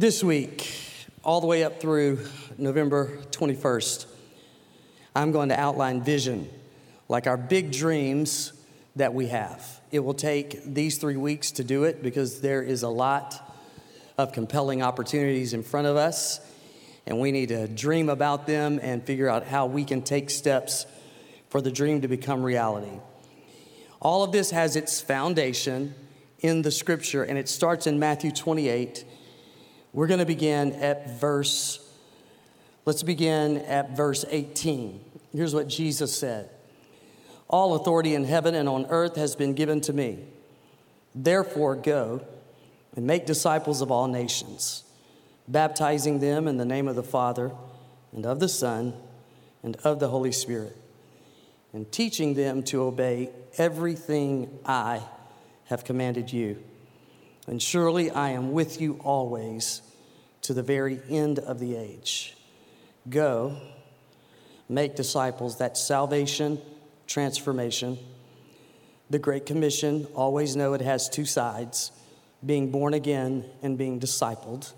This week, all the way up through November 21st, I'm going to outline vision, like our big dreams that we have. It will take these three weeks to do it because there is a lot of compelling opportunities in front of us, and we need to dream about them and figure out how we can take steps for the dream to become reality. All of this has its foundation in the scripture, and it starts in Matthew 28. We're going to begin at verse, let's begin at verse 18. Here's what Jesus said All authority in heaven and on earth has been given to me. Therefore, go and make disciples of all nations, baptizing them in the name of the Father and of the Son and of the Holy Spirit, and teaching them to obey everything I have commanded you. And surely I am with you always to the very end of the age. Go, make disciples. That's salvation, transformation. The Great Commission, always know it has two sides being born again and being discipled.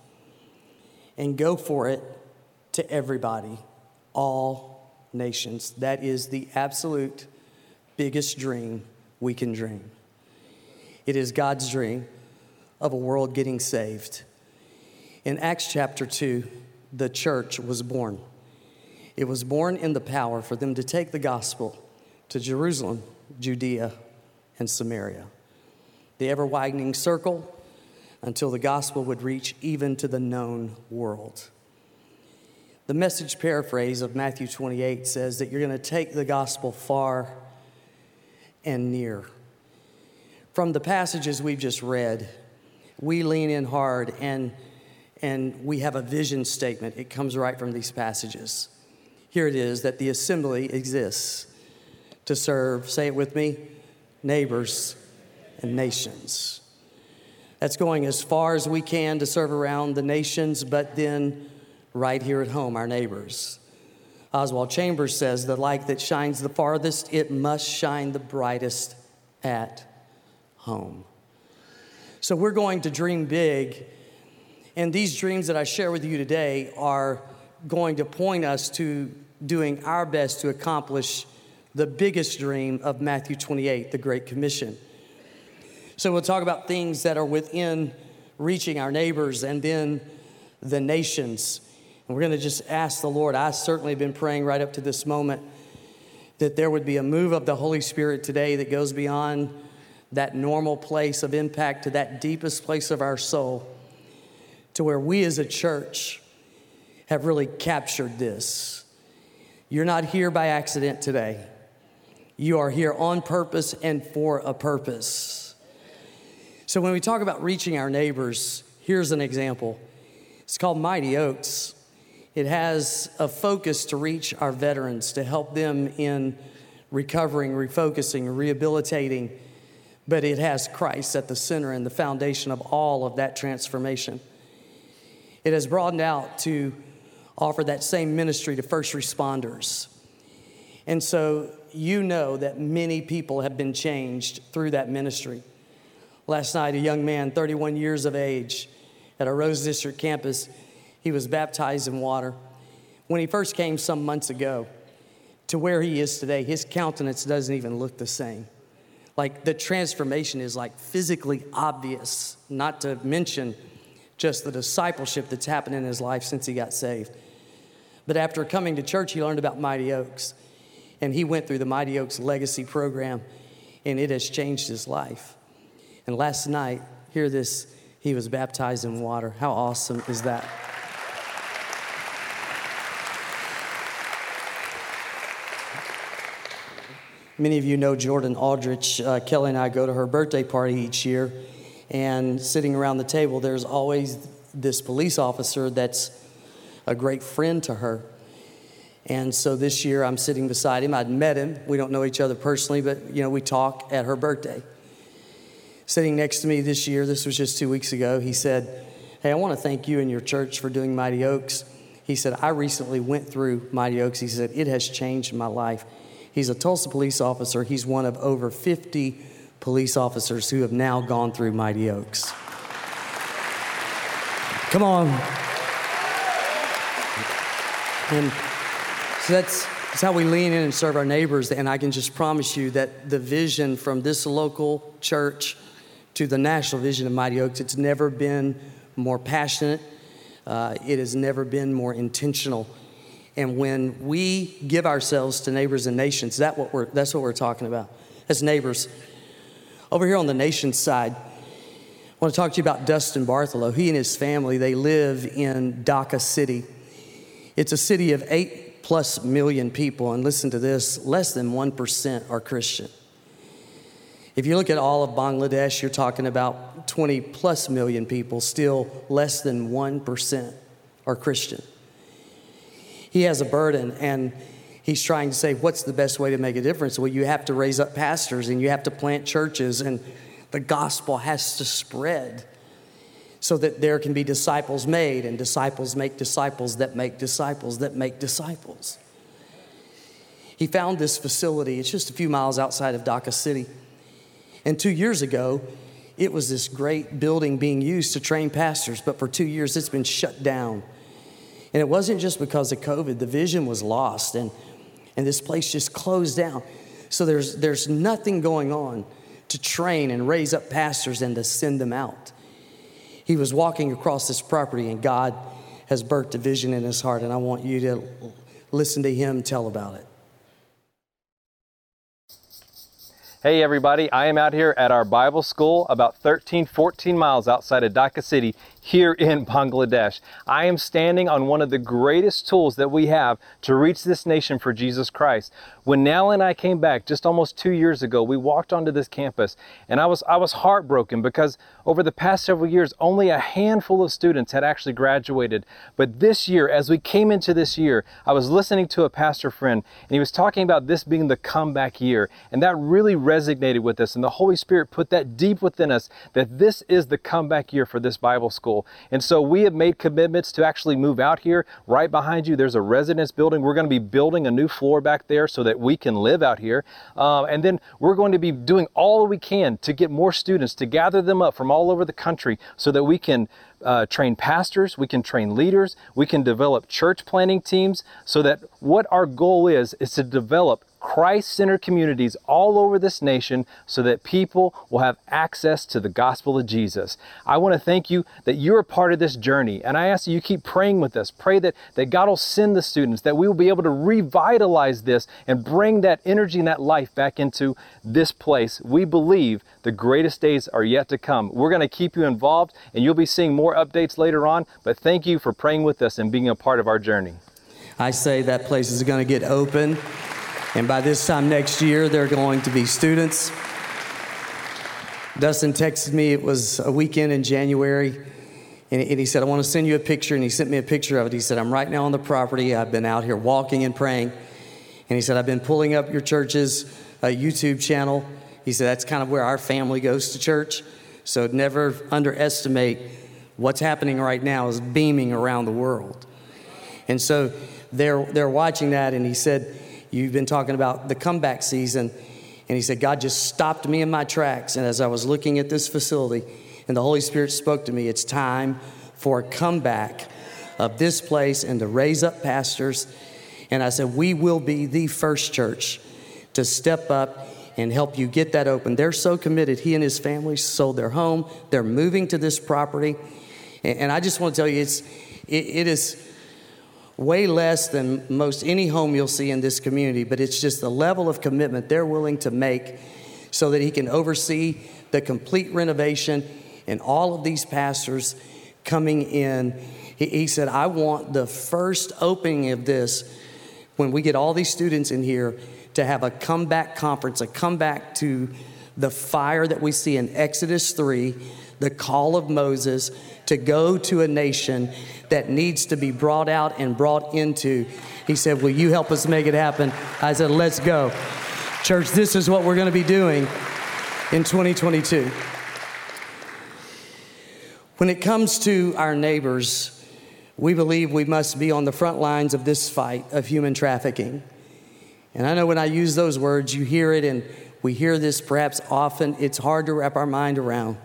And go for it to everybody, all nations. That is the absolute biggest dream we can dream. It is God's dream of a world getting saved. In Acts chapter 2, the church was born. It was born in the power for them to take the gospel to Jerusalem, Judea, and Samaria. The ever widening circle until the gospel would reach even to the known world. The message paraphrase of Matthew 28 says that you're going to take the gospel far and near. From the passages we've just read, we lean in hard and, and we have a vision statement. It comes right from these passages. Here it is that the assembly exists to serve, say it with me, neighbors and nations. That's going as far as we can to serve around the nations, but then right here at home, our neighbors. Oswald Chambers says, The light that shines the farthest, it must shine the brightest at home. So we're going to dream big, and these dreams that I share with you today are going to point us to doing our best to accomplish the biggest dream of Matthew 28, the Great Commission. So we'll talk about things that are within reaching our neighbors and then the nations. And we're going to just ask the Lord. I certainly have been praying right up to this moment that there would be a move of the Holy Spirit today that goes beyond that normal place of impact to that deepest place of our soul, to where we as a church have really captured this. You're not here by accident today. You are here on purpose and for a purpose. So, when we talk about reaching our neighbors, here's an example. It's called Mighty Oaks. It has a focus to reach our veterans, to help them in recovering, refocusing, rehabilitating, but it has Christ at the center and the foundation of all of that transformation. It has broadened out to offer that same ministry to first responders. And so you know that many people have been changed through that ministry. Last night, a young man, 31 years of age, at a Rose District campus, he was baptized in water. When he first came some months ago to where he is today, his countenance doesn't even look the same. Like the transformation is like physically obvious, not to mention just the discipleship that's happened in his life since he got saved. But after coming to church, he learned about Mighty Oaks. And he went through the Mighty Oaks Legacy Program, and it has changed his life. And last night, hear this, he was baptized in water. How awesome is that? Many of you know Jordan Aldrich. Uh, Kelly and I go to her birthday party each year, and sitting around the table, there's always this police officer that's a great friend to her. And so this year I'm sitting beside him. I'd met him. We don't know each other personally, but you know, we talk at her birthday. Sitting next to me this year, this was just two weeks ago, he said, Hey, I want to thank you and your church for doing Mighty Oaks. He said, I recently went through Mighty Oaks. He said, It has changed my life. He's a Tulsa police officer. He's one of over 50 police officers who have now gone through Mighty Oaks. Come on. And so that's, that's how we lean in and serve our neighbors. And I can just promise you that the vision from this local church to the national vision of Mighty Oaks, it's never been more passionate. Uh, it has never been more intentional. And when we give ourselves to neighbors and nations, that what we're, that's what we're talking about as neighbors. Over here on the nations side, I want to talk to you about Dustin Bartholow. He and his family, they live in Dhaka City. It's a city of eight plus million people, and listen to this less than 1% are Christian. If you look at all of Bangladesh, you're talking about 20 plus million people, still less than 1% are Christian. He has a burden, and he's trying to say, What's the best way to make a difference? Well, you have to raise up pastors and you have to plant churches, and the gospel has to spread so that there can be disciples made, and disciples make disciples that make disciples that make disciples. He found this facility, it's just a few miles outside of Dhaka City. And two years ago, it was this great building being used to train pastors, but for two years it's been shut down. And it wasn't just because of COVID, the vision was lost, and, and this place just closed down. So there's, there's nothing going on to train and raise up pastors and to send them out he was walking across this property, and God has birthed a vision in his heart, and I want you to listen to him tell about it. Hey everybody, I am out here at our Bible school about 13, 14 miles outside of Dhaka City here in Bangladesh. I am standing on one of the greatest tools that we have to reach this nation for Jesus Christ. When Nell and I came back just almost two years ago, we walked onto this campus and I was, I was heartbroken because over the past several years, only a handful of students had actually graduated. But this year, as we came into this year, I was listening to a pastor friend and he was talking about this being the comeback year. And that really resonated with us. And the Holy Spirit put that deep within us that this is the comeback year for this Bible school. And so we have made commitments to actually move out here. Right behind you, there's a residence building. We're going to be building a new floor back there so that we can live out here. Uh, and then we're going to be doing all we can to get more students, to gather them up from all over the country so that we can uh, train pastors, we can train leaders, we can develop church planting teams so that what our goal is, is to develop Christ centered communities all over this nation so that people will have access to the gospel of Jesus. I want to thank you that you're a part of this journey. And I ask that you keep praying with us. Pray that, that God will send the students, that we will be able to revitalize this and bring that energy and that life back into this place. We believe the greatest days are yet to come. We're going to keep you involved and you'll be seeing more updates later on. But thank you for praying with us and being a part of our journey. I say that place is going to get open. And by this time next year, there are going to be students. Dustin texted me, it was a weekend in January, and, he said, I want to send you a picture. And he sent me a picture of it. He said, I'm right now on the property. I've been out here walking and praying. And he said, I've been pulling up your church's uh, YouTube channel. He said, that's kind of where our family goes to church. So never underestimate what's happening right now is beaming around the world. And so they're, they're watching that, and he said, You've been talking about the comeback season. And he said, God just stopped me in my tracks. And as I was looking at this facility, and the Holy Spirit spoke to me, it's time for a comeback of this place and to raise up pastors. And I said, We will be the first church to step up and help you get that open. They're so committed. He and his family sold their home, they're moving to this property. And I just want to tell you, it's, it, it is way less than most any home you'll see in this community, but it's just the level of commitment they're willing to make so that he can oversee the complete renovation and all of these pastors coming in. He, he said, I want the first opening of this when we get all these students in here to have a comeback conference, a comeback to the fire that we see in Exodus 3, the call of Moses to go to a nation that needs to be brought out and brought into. He said, Will you help us make it happen? I said, Let's go. Church, this is what we're going to be doing in 2022. When it comes to our neighbors, we believe we must be on the front lines of this fight of human trafficking. And I know when I use those words, you hear it, and we hear this perhaps often. It's hard to wrap our mind around.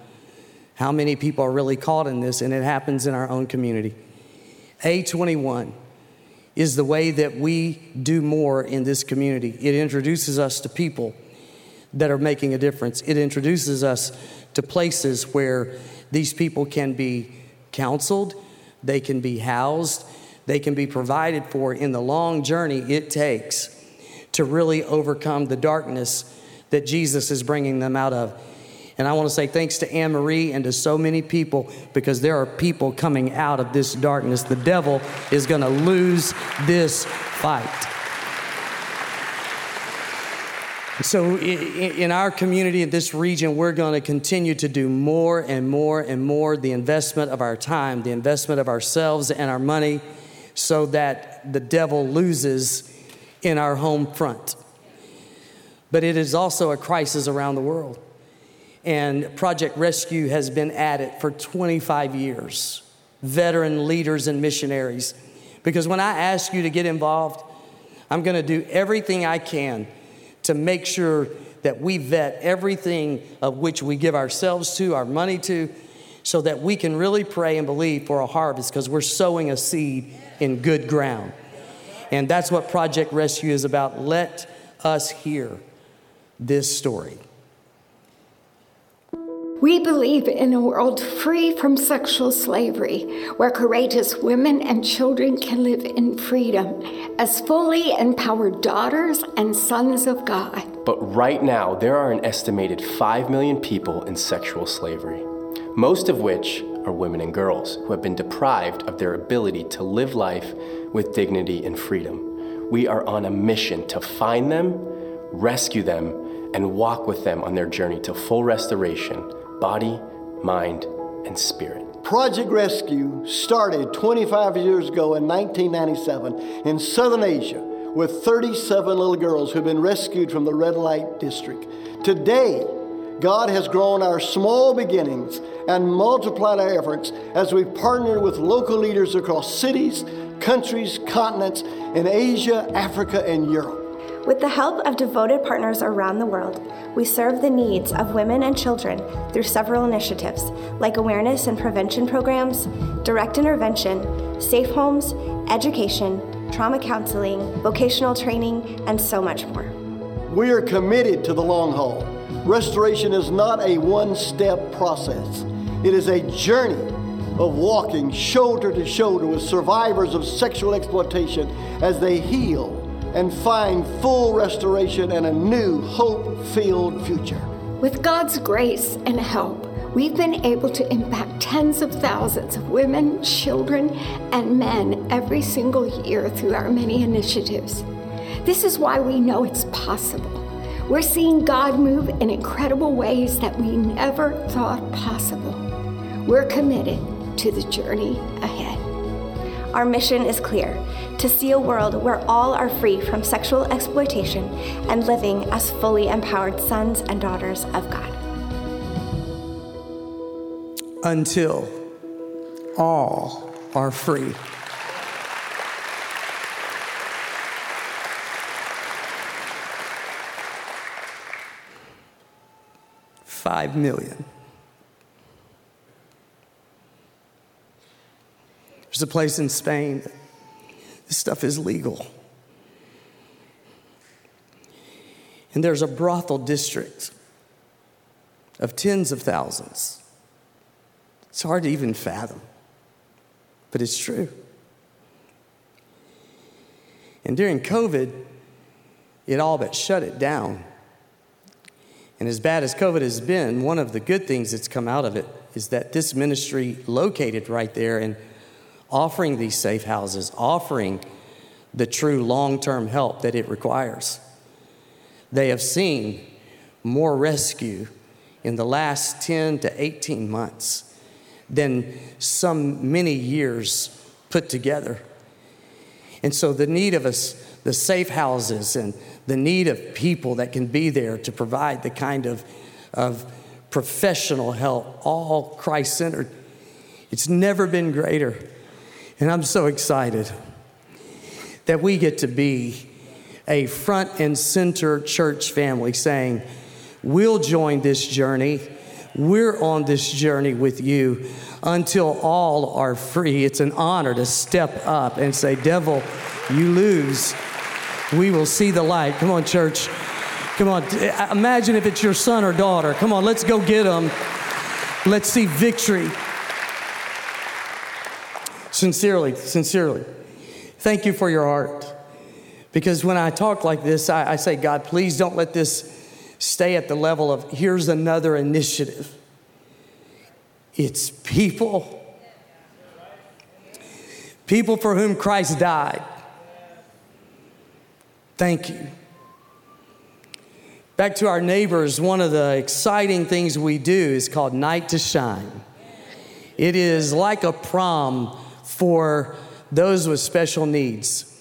How many people are really caught in this, and it happens in our own community. A21 is the way that we do more in this community. It introduces us to people that are making a difference, it introduces us to places where these people can be counseled, they can be housed, they can be provided for in the long journey it takes to really overcome the darkness that Jesus is bringing them out of. And I want to say thanks to Anne Marie and to so many people because there are people coming out of this darkness. The devil is going to lose this fight. So, in our community, in this region, we're going to continue to do more and more and more the investment of our time, the investment of ourselves and our money, so that the devil loses in our home front. But it is also a crisis around the world. And Project Rescue has been at it for 25 years, veteran leaders and missionaries. Because when I ask you to get involved, I'm going to do everything I can to make sure that we vet everything of which we give ourselves to, our money to, so that we can really pray and believe for a harvest because we're sowing a seed in good ground. And that's what Project Rescue is about. Let us hear this story. We believe in a world free from sexual slavery, where courageous women and children can live in freedom as fully empowered daughters and sons of God. But right now, there are an estimated 5 million people in sexual slavery, most of which are women and girls who have been deprived of their ability to live life with dignity and freedom. We are on a mission to find them, rescue them, and walk with them on their journey to full restoration body, mind, and spirit. Project Rescue started 25 years ago in 1997 in Southern Asia with 37 little girls who've been rescued from the red light district. Today, God has grown our small beginnings and multiplied our efforts as we partner with local leaders across cities, countries, continents in Asia, Africa, and Europe. With the help of devoted partners around the world, we serve the needs of women and children through several initiatives like awareness and prevention programs, direct intervention, safe homes, education, trauma counseling, vocational training, and so much more. We are committed to the long haul. Restoration is not a one step process, it is a journey of walking shoulder to shoulder with survivors of sexual exploitation as they heal and find full restoration and a new hope filled future. With God's grace and help, we've been able to impact tens of thousands of women, children, and men every single year through our many initiatives. This is why we know it's possible. We're seeing God move in incredible ways that we never thought possible. We're committed to the journey ahead. Our mission is clear to see a world where all are free from sexual exploitation and living as fully empowered sons and daughters of God. Until all are free. Five million. There's a place in Spain this stuff is legal. And there's a brothel district of tens of thousands. It's hard to even fathom, but it's true. And during COVID, it all but shut it down. And as bad as COVID has been, one of the good things that's come out of it is that this ministry located right there and offering these safe houses, offering the true long term help that it requires. They have seen more rescue in the last 10 to 18 months than some many years put together. And so the need of us, the safe houses and the need of people that can be there to provide the kind of, of professional help, all Christ centered, it's never been greater. And I'm so excited that we get to be a front and center church family saying, We'll join this journey. We're on this journey with you until all are free. It's an honor to step up and say, Devil, you lose. We will see the light. Come on, church. Come on. Imagine if it's your son or daughter. Come on, let's go get them. Let's see victory. Sincerely, sincerely. Thank you for your heart. Because when I talk like this, I, I say, God, please don't let this stay at the level of here's another initiative. It's people. People for whom Christ died. Thank you. Back to our neighbors, one of the exciting things we do is called Night to Shine. It is like a prom for those with special needs.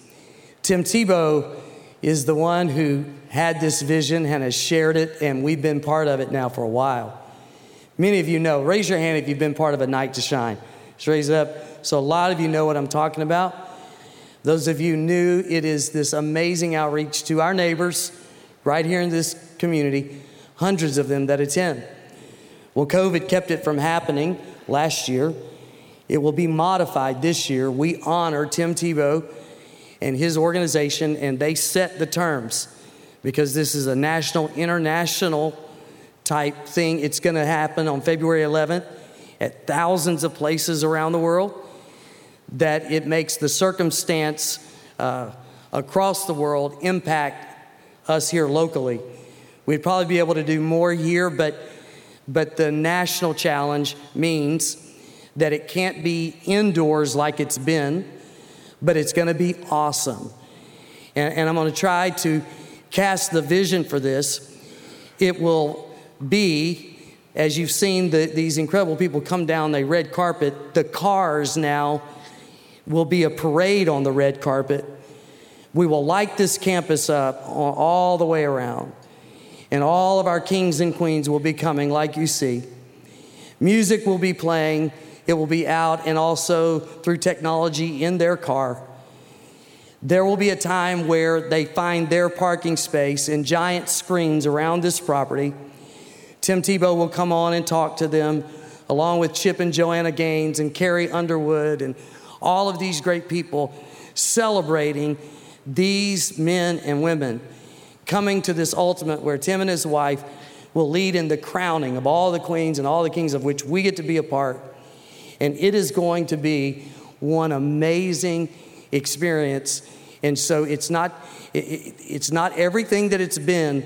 Tim Tebow is the one who had this vision and has shared it, and we've been part of it now for a while. Many of you know. Raise your hand if you've been part of a night to shine. Just raise it up. So, a lot of you know what I'm talking about. Those of you new, it is this amazing outreach to our neighbors right here in this community, hundreds of them that attend. Well, COVID kept it from happening last year. It will be modified this year. We honor Tim Tebow and his organization, and they set the terms because this is a national, international type thing. It's going to happen on February 11th at thousands of places around the world. That it makes the circumstance uh, across the world impact us here locally. We'd probably be able to do more here, but, but the national challenge means that it can't be indoors like it's been, but it's going to be awesome. And, and I'm going to try to cast the vision for this. It will be, as you've seen the, these incredible people come down the red carpet, the cars now will be a parade on the red carpet. We will light this campus up all the way around. And all of our kings and queens will be coming, like you see. Music will be playing, it will be out, and also through technology in their car. There will be a time where they find their parking space in giant screens around this property. Tim Tebow will come on and talk to them, along with Chip and Joanna Gaines and Carrie Underwood and all of these great people celebrating these men and women coming to this ultimate where Tim and his wife will lead in the crowning of all the queens and all the kings of which we get to be a part. And it is going to be one amazing experience. And so it's not, it's not everything that it's been,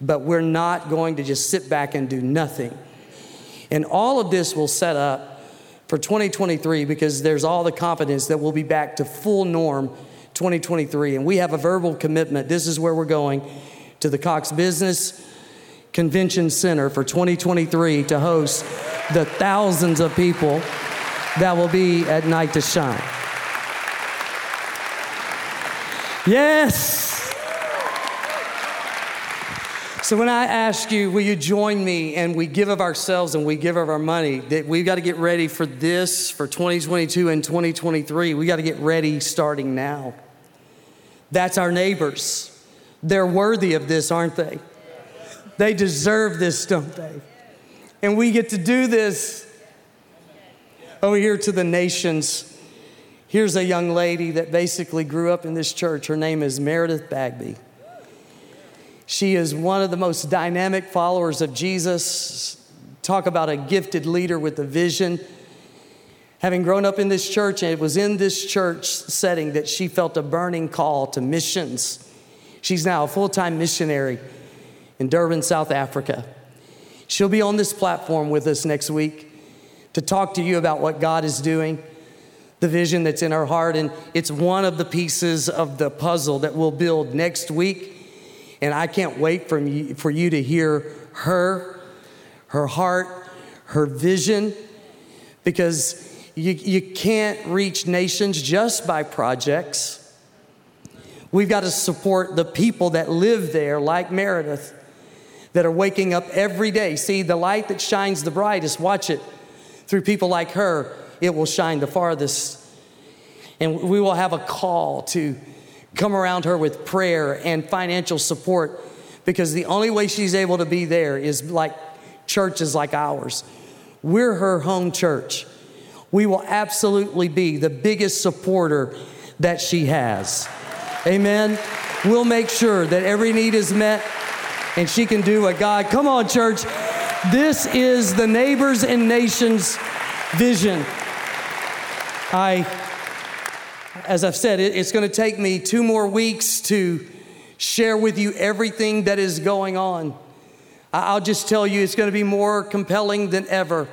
but we're not going to just sit back and do nothing. And all of this will set up for 2023 because there's all the confidence that we'll be back to full norm 2023. And we have a verbal commitment. This is where we're going to the Cox Business Convention Center for 2023 to host the thousands of people that will be at Night to Shine. Yes. So when I ask you, will you join me and we give of ourselves and we give of our money, that we've got to get ready for this for 2022 and 2023. We got to get ready starting now. That's our neighbors. They're worthy of this, aren't they? They deserve this, don't they? And we get to do this over here to the nations. Here's a young lady that basically grew up in this church. Her name is Meredith Bagby. She is one of the most dynamic followers of Jesus. Talk about a gifted leader with a vision. Having grown up in this church, and it was in this church setting that she felt a burning call to missions. She's now a full time missionary in Durban, South Africa. She'll be on this platform with us next week to talk to you about what God is doing, the vision that's in her heart, and it's one of the pieces of the puzzle that we'll build next week and I can't wait for you, for you to hear her, her heart, her vision, because you, you can't reach nations just by projects. We've got to support the people that live there, like Meredith, that are waking up every day. See, the light that shines the brightest, watch it. Through people like her, it will shine the farthest. And we will have a call to come around her with prayer and financial support because the only way she's able to be there is like churches like ours. We're her home church. We will absolutely be the biggest supporter that she has. Amen. We'll make sure that every need is met and she can do what God. Come on, church. This is the Neighbors and Nations vision. I, as I've said, it, it's going to take me two more weeks to share with you everything that is going on. I'll just tell you, it's going to be more compelling than ever.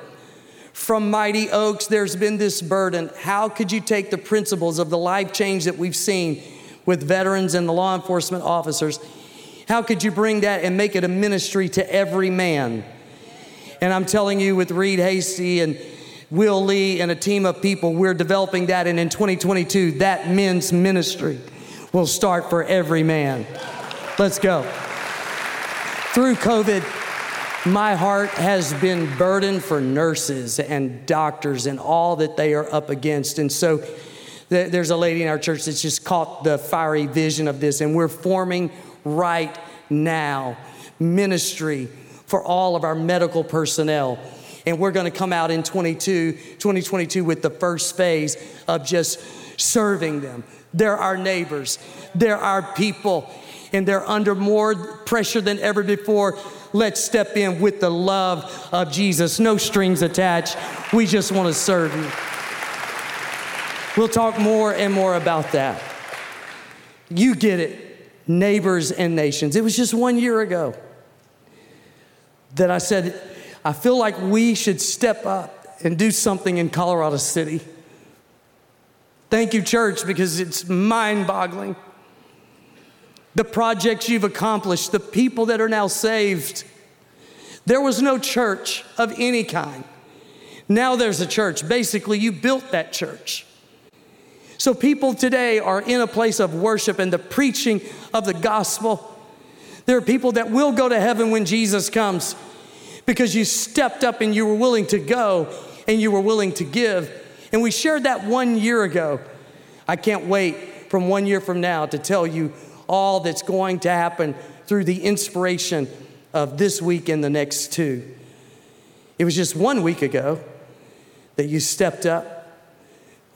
From Mighty Oaks, there's been this burden. How could you take the principles of the life change that we've seen with veterans and the law enforcement officers? How could you bring that and make it a ministry to every man? And I'm telling you, with Reed Hasty and Will Lee and a team of people, we're developing that. And in 2022, that men's ministry will start for every man. Let's go. Through COVID, my heart has been burdened for nurses and doctors and all that they are up against. And so there's a lady in our church that's just caught the fiery vision of this, and we're forming right now ministry for all of our medical personnel. And we're going to come out in 22, 2022 with the first phase of just serving them. They're our neighbors, they're our people, and they're under more pressure than ever before. Let's step in with the love of Jesus. No strings attached. We just want to serve you. We'll talk more and more about that. You get it, neighbors and nations. It was just one year ago that I said, I feel like we should step up and do something in Colorado City. Thank you, church, because it's mind boggling. The projects you've accomplished, the people that are now saved. There was no church of any kind. Now there's a church. Basically, you built that church. So people today are in a place of worship and the preaching of the gospel. There are people that will go to heaven when Jesus comes because you stepped up and you were willing to go and you were willing to give. And we shared that one year ago. I can't wait from one year from now to tell you all that's going to happen through the inspiration of this week and the next two. It was just one week ago that you stepped up,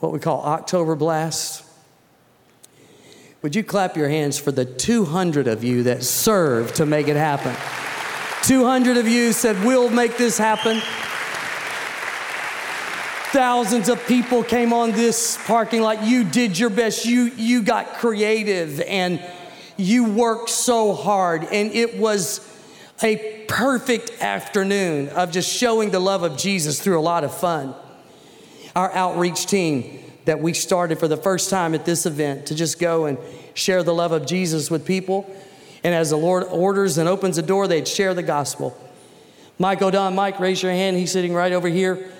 what we call October Blast. Would you clap your hands for the 200 of you that served to make it happen? 200 of you said, We'll make this happen. Thousands of people came on this parking lot. You did your best. You, you got creative and you worked so hard. And it was a perfect afternoon of just showing the love of Jesus through a lot of fun. Our outreach team that we started for the first time at this event to just go and share the love of Jesus with people and as the Lord orders and opens the door, they'd share the gospel. Mike O'Don, Mike, raise your hand. He's sitting right over here.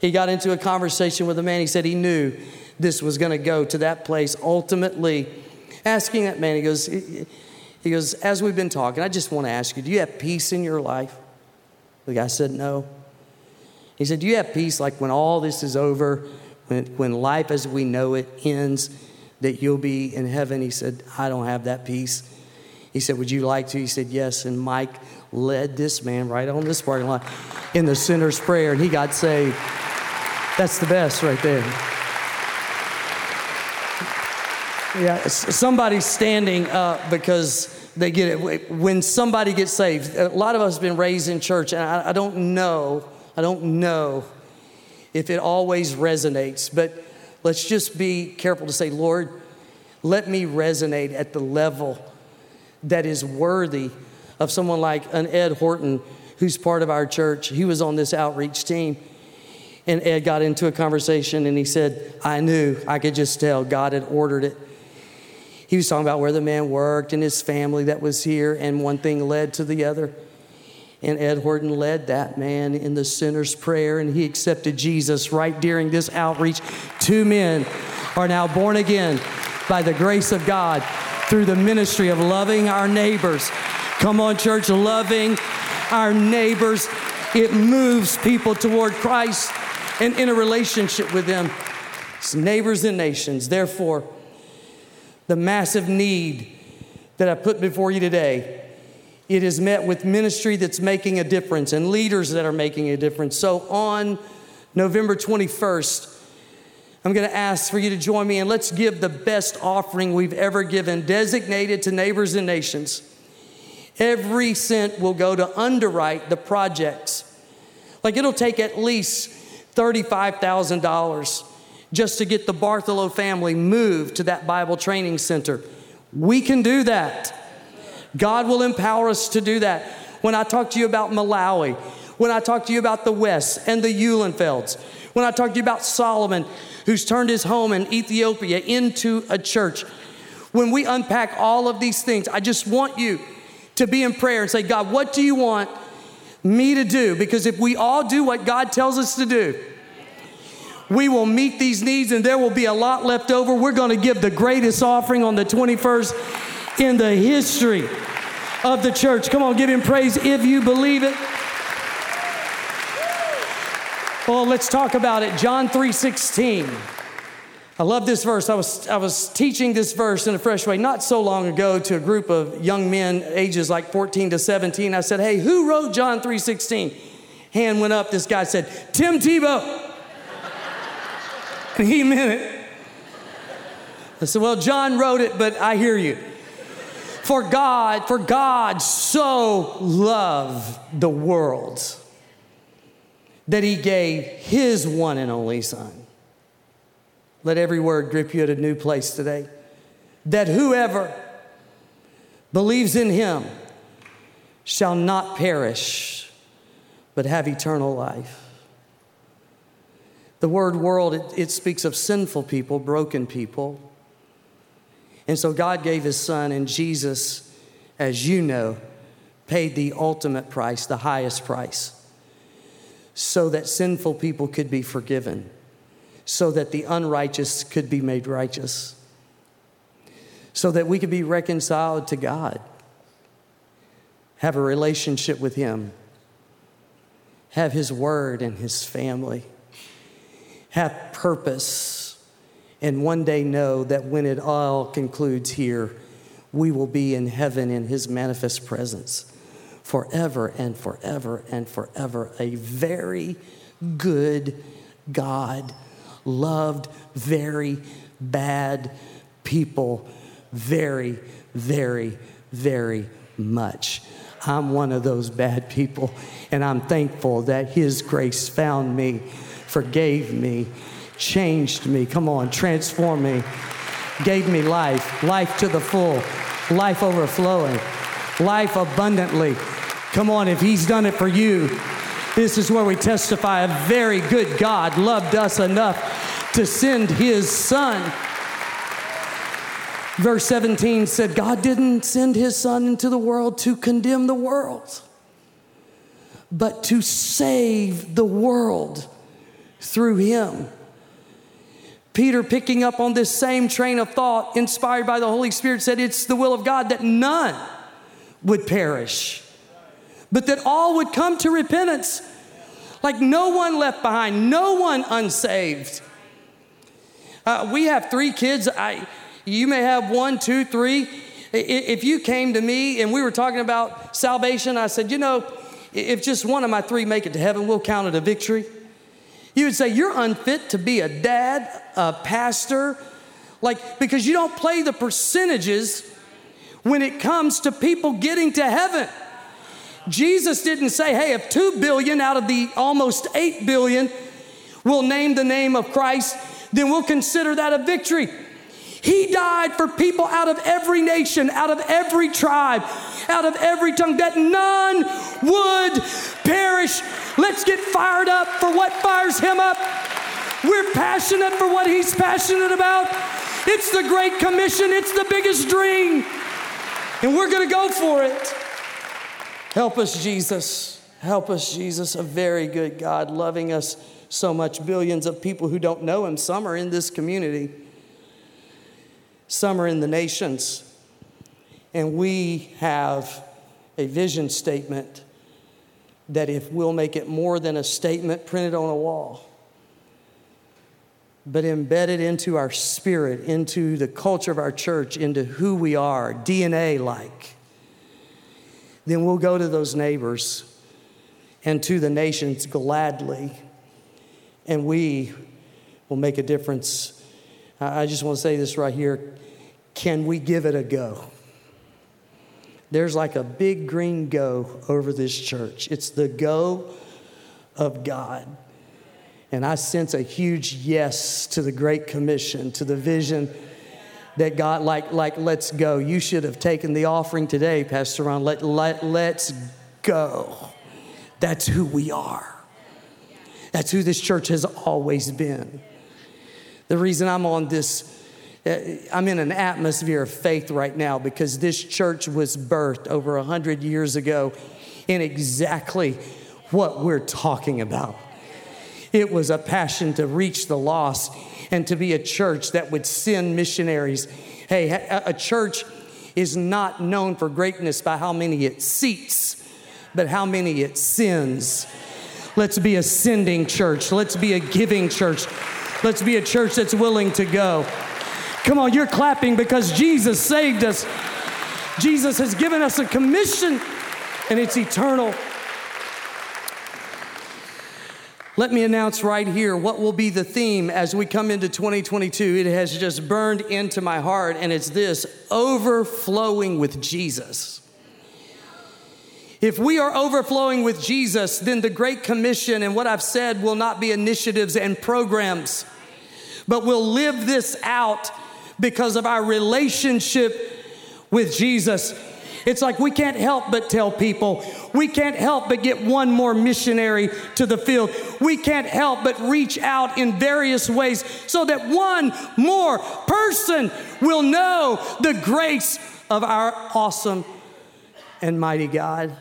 He got into a conversation with a man. He said he knew this was going to go to that place. Ultimately, asking that man, he goes, he goes, as we've been talking, I just want to ask you, do you have peace in your life? The guy said, no. He said, do you have peace like when all this is over, when, when life as we know it ends, that you'll be in heaven? He said, I don't have that peace. He said, Would you like to? He said, Yes. And Mike led this man right on this parking lot in the sinner's prayer, and he got saved. That's the best right there. Yeah, somebody's standing up because they get it. When somebody gets saved, a lot of us have been raised in church, and I, I don't know, I don't know if it always resonates, but let's just be careful to say, Lord, let me resonate at the level that is worthy of someone like an Ed Horton, who's part of our church. He was on this outreach team. And Ed got into a conversation and he said, I knew, I could just tell God had ordered it. He was talking about where the man worked and his family that was here, and one thing led to the other. And Ed Horton led that man in the sinner's prayer, and he accepted Jesus right during this outreach. Two men are now born again by the grace of God through the ministry of loving our neighbors. Come on, church, loving our neighbors. It moves people toward Christ and in a relationship with them. It's neighbors and nations. Therefore, the massive need that I put before you today It is met with ministry that's making a difference and leaders that are making a difference. So on November 21st, I'm going to ask for you to join me and let's give the best offering we've ever given, designated to neighbors and nations. Every cent will go to underwrite the projects. Like it'll take at least $35,000 just to get the Bartholow family moved to that Bible training center. We can do that. God will empower us to do that. When I talk to you about Malawi, when I talk to you about the West and the Eulenfelds, when I talk to you about Solomon, who's turned his home in Ethiopia into a church, when we unpack all of these things, I just want you to be in prayer and say, God, what do you want me to do? Because if we all do what God tells us to do, we will meet these needs and there will be a lot left over. We're going to give the greatest offering on the 21st in the history of the church. Come on, give him praise if you believe it. Well, let's talk about it. John 3:16. I love this verse. I was, I was teaching this verse in a fresh way not so long ago to a group of young men ages like 14 to 17. I said, Hey, who wrote John three 3:16? Hand went up. This guy said, Tim Tebow. and he meant it. I said, Well, John wrote it, but I hear you. For God, for God so loved the world that he gave his one and only Son. Let every word grip you at a new place today. That whoever believes in him shall not perish, but have eternal life. The word world, it, it, speaks of sinful people, broken people. And so God gave his son, and Jesus, as you know, paid the ultimate price, the highest price so that sinful people could be forgiven, so that the unrighteous could be made righteous, so that we could be reconciled to God, have a relationship with Him, have His Word and His family, have purpose, and one day know that when it all concludes here, we will be in heaven in His manifest presence forever and forever and forever. A very good God loved very bad people very, very, very much. I'm one of those bad people, and I'm thankful that His grace found me, forgave me, changed me. Come on, transformed me, gave me life, life to the full, life overflowing, life abundantly. Come on, if He's done it for you, this is where we testify a very good God loved us enough to send His Son. Verse 17 said, God didn't send His Son into the world to condemn the world, but to save the world through Him. Peter, picking up on this same train of thought, inspired by the Holy Spirit, said, It's the will of God that none would perish but that all would come to repentance. Like no one left behind, no one unsaved. Uh, we have three kids. I, you may have one, two, three. If you came to me and we were talking about salvation, I said, you know, if just one of my three make it to heaven, we'll count it a victory. You would say, You're unfit to be a dad, a pastor, like, because you don't play the percentages when it comes to people getting to heaven. Jesus didn't say, hey, if 2 billion out of the almost 8 billion will name the name of Christ, then we'll consider that a victory. He died for people out of every nation, out of every tribe, out of every tongue, that none would perish. Let's get fired up for what fires him up. We're passionate for what he's passionate about. It's the Great Commission, it's the biggest dream. And we're to go for it. Help us, Jesus. Help us, Jesus, a very good God, loving us so much. Billions of people who don't know Him. Some are in this community, some are in the nations. And we have a vision statement that if we'll make it more than a statement printed on a wall, but embedded into our spirit, into the culture of our church, into who we are, DNA like then we'll go to those neighbors and to the nations gladly, and we will make a difference. I just want to say this right here. Can we give it a go? There's like a big green go over this church. It's the go of God. And I sense a huge yes to the Great Commission, to the vision that God, like, like let's go. You should have taken the offering today, Pastor Ron. Let, let, let's go. That's who we are. That's who this church has always been. The reason I'm on this, uh, I'm in an atmosphere of faith right now because this church was birthed over 100 years ago in exactly what we're talking about. It was a passion to reach the lost and to be a church that would send missionaries. Hey, a church is not known for greatness by how many it seats, but how many it sends. Let's be a sending church. Let's be a giving church. Let's be a church that's willing to go. Come on, you're clapping because Jesus saved us. Jesus has given us a commission, and it's eternal. Let me announce right here what will be the theme as we come into 2022. It has just burned into my heart, and it's this overflowing with Jesus. If we are overflowing with Jesus, then the Great Commission and what I've said will not be initiatives and programs, but we'll live this out because of our relationship with Jesus. It's like we can't help but tell people. We can't help but get one more missionary to the field. We can't help but reach out in various ways so that one more person will know the grace of our awesome and mighty God.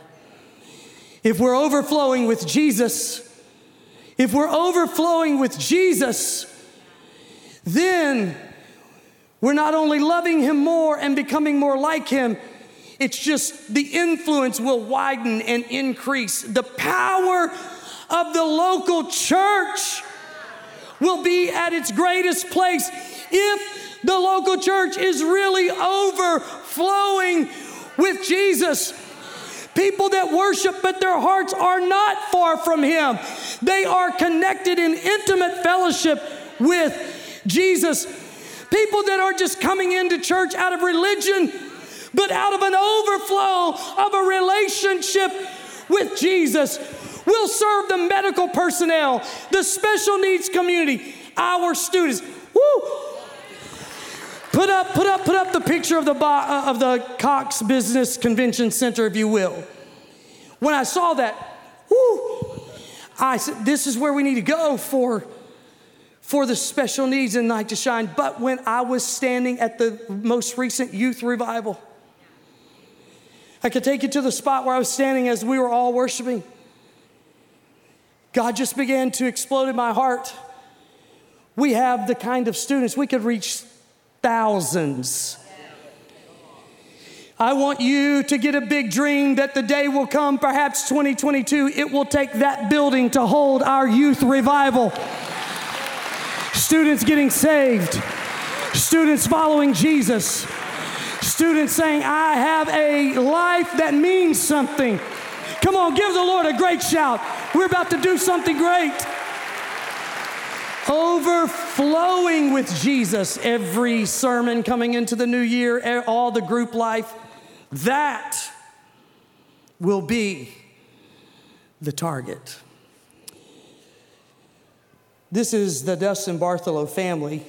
If we're overflowing with Jesus, if we're overflowing with Jesus, then we're not only loving Him more and becoming more like Him, it's just the influence will widen and increase. The power of the local church will be at its greatest place if the local church is really overflowing with Jesus. People that worship, but their hearts are not far from Him. They are connected in intimate fellowship with Jesus. People that are just coming into church out of religion but out of an overflow of a relationship with Jesus. We'll serve the medical personnel, the special needs community, our students. Woo! Put up, put up, put up the picture of the, uh, of the Cox Business Convention Center, if you will. When I saw that, whoo, I said, this is where we need to go for, for the special needs and night to shine. But when I was standing at the most recent youth revival, I could take you to the spot where I was standing as we were all worshiping. God just began to explode in my heart. We have the kind of students, we could reach thousands. I want you to get a big dream that the day will come, perhaps 2022, it will take that building to hold our youth revival. Students getting saved, students following Jesus Students saying, I have a life that means something. Come on, give the Lord a great shout. We're about to do something great. Overflowing with Jesus every sermon coming into the new year, all the group life. That will be the target. This is the Dustin Bartholow family.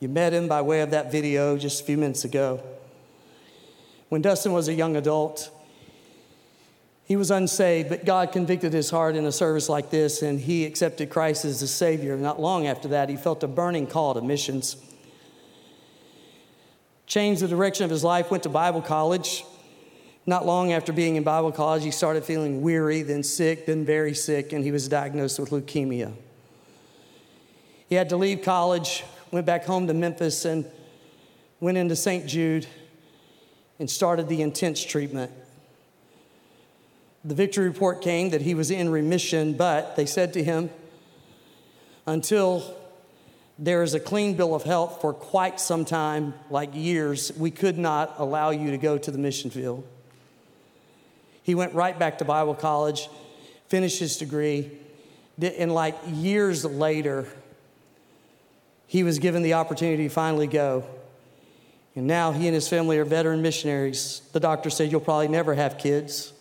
You met him by way of that video just a few minutes ago. When Dustin was a young adult, he was unsaved, but God convicted his heart in a service like this, and he accepted Christ as the Savior. Not long after that, he felt a burning call to missions. Changed the direction of his life, went to Bible college. Not long after being in Bible college, he started feeling weary, then sick, then very sick, and he was diagnosed with leukemia. He had to leave college, went back home to Memphis, and went into St. Jude and started the intense treatment. The victory report came that he was in remission, but they said to him, until there is a clean bill of health for quite some time, like years, we could not allow you to go to the mission field. He went right back to Bible college, finished his degree, and like years later, he was given the opportunity to finally go. And now he and his family are veteran missionaries. The doctor said, You'll probably never have kids.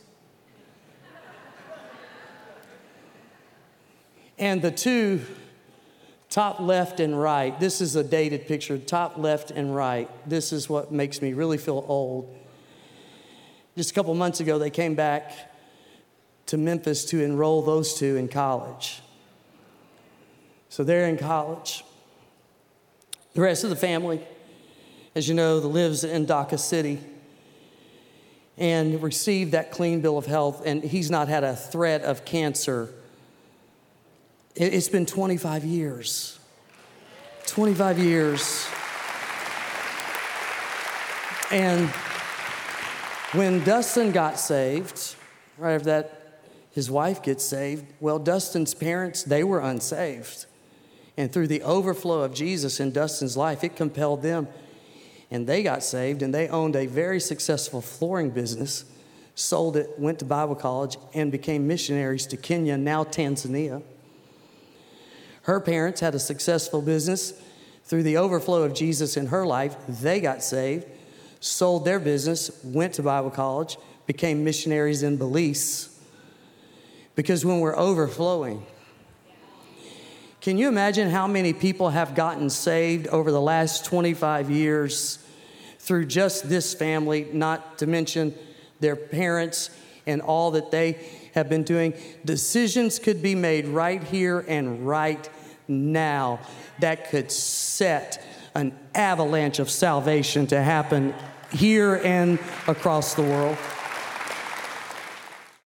and the two, top left and right, this is a dated picture, top left and right. This is what makes me really feel old. Just a couple months ago, they came back to Memphis to enroll those two in college. So they're in college. The rest of the family, as you know, lives in Dhaka City and received that clean bill of health, and he's not had a threat of cancer. It's been 25 years. 25 years. And when Dustin got saved, right after that, his wife gets saved. Well, Dustin's parents, they were unsaved. And through the overflow of Jesus in Dustin's life, it compelled them. And they got saved, and they owned a very successful flooring business, sold it, went to Bible college, and became missionaries to Kenya, now Tanzania. Her parents had a successful business. Through the overflow of Jesus in her life, they got saved, sold their business, went to Bible college, became missionaries in Belize. Because when we're overflowing, can you imagine how many people have gotten saved over the last 25 years through just this family, not to mention their parents and all that they have been doing? Decisions could be made right here and right now that could set an avalanche of salvation to happen here and across the world.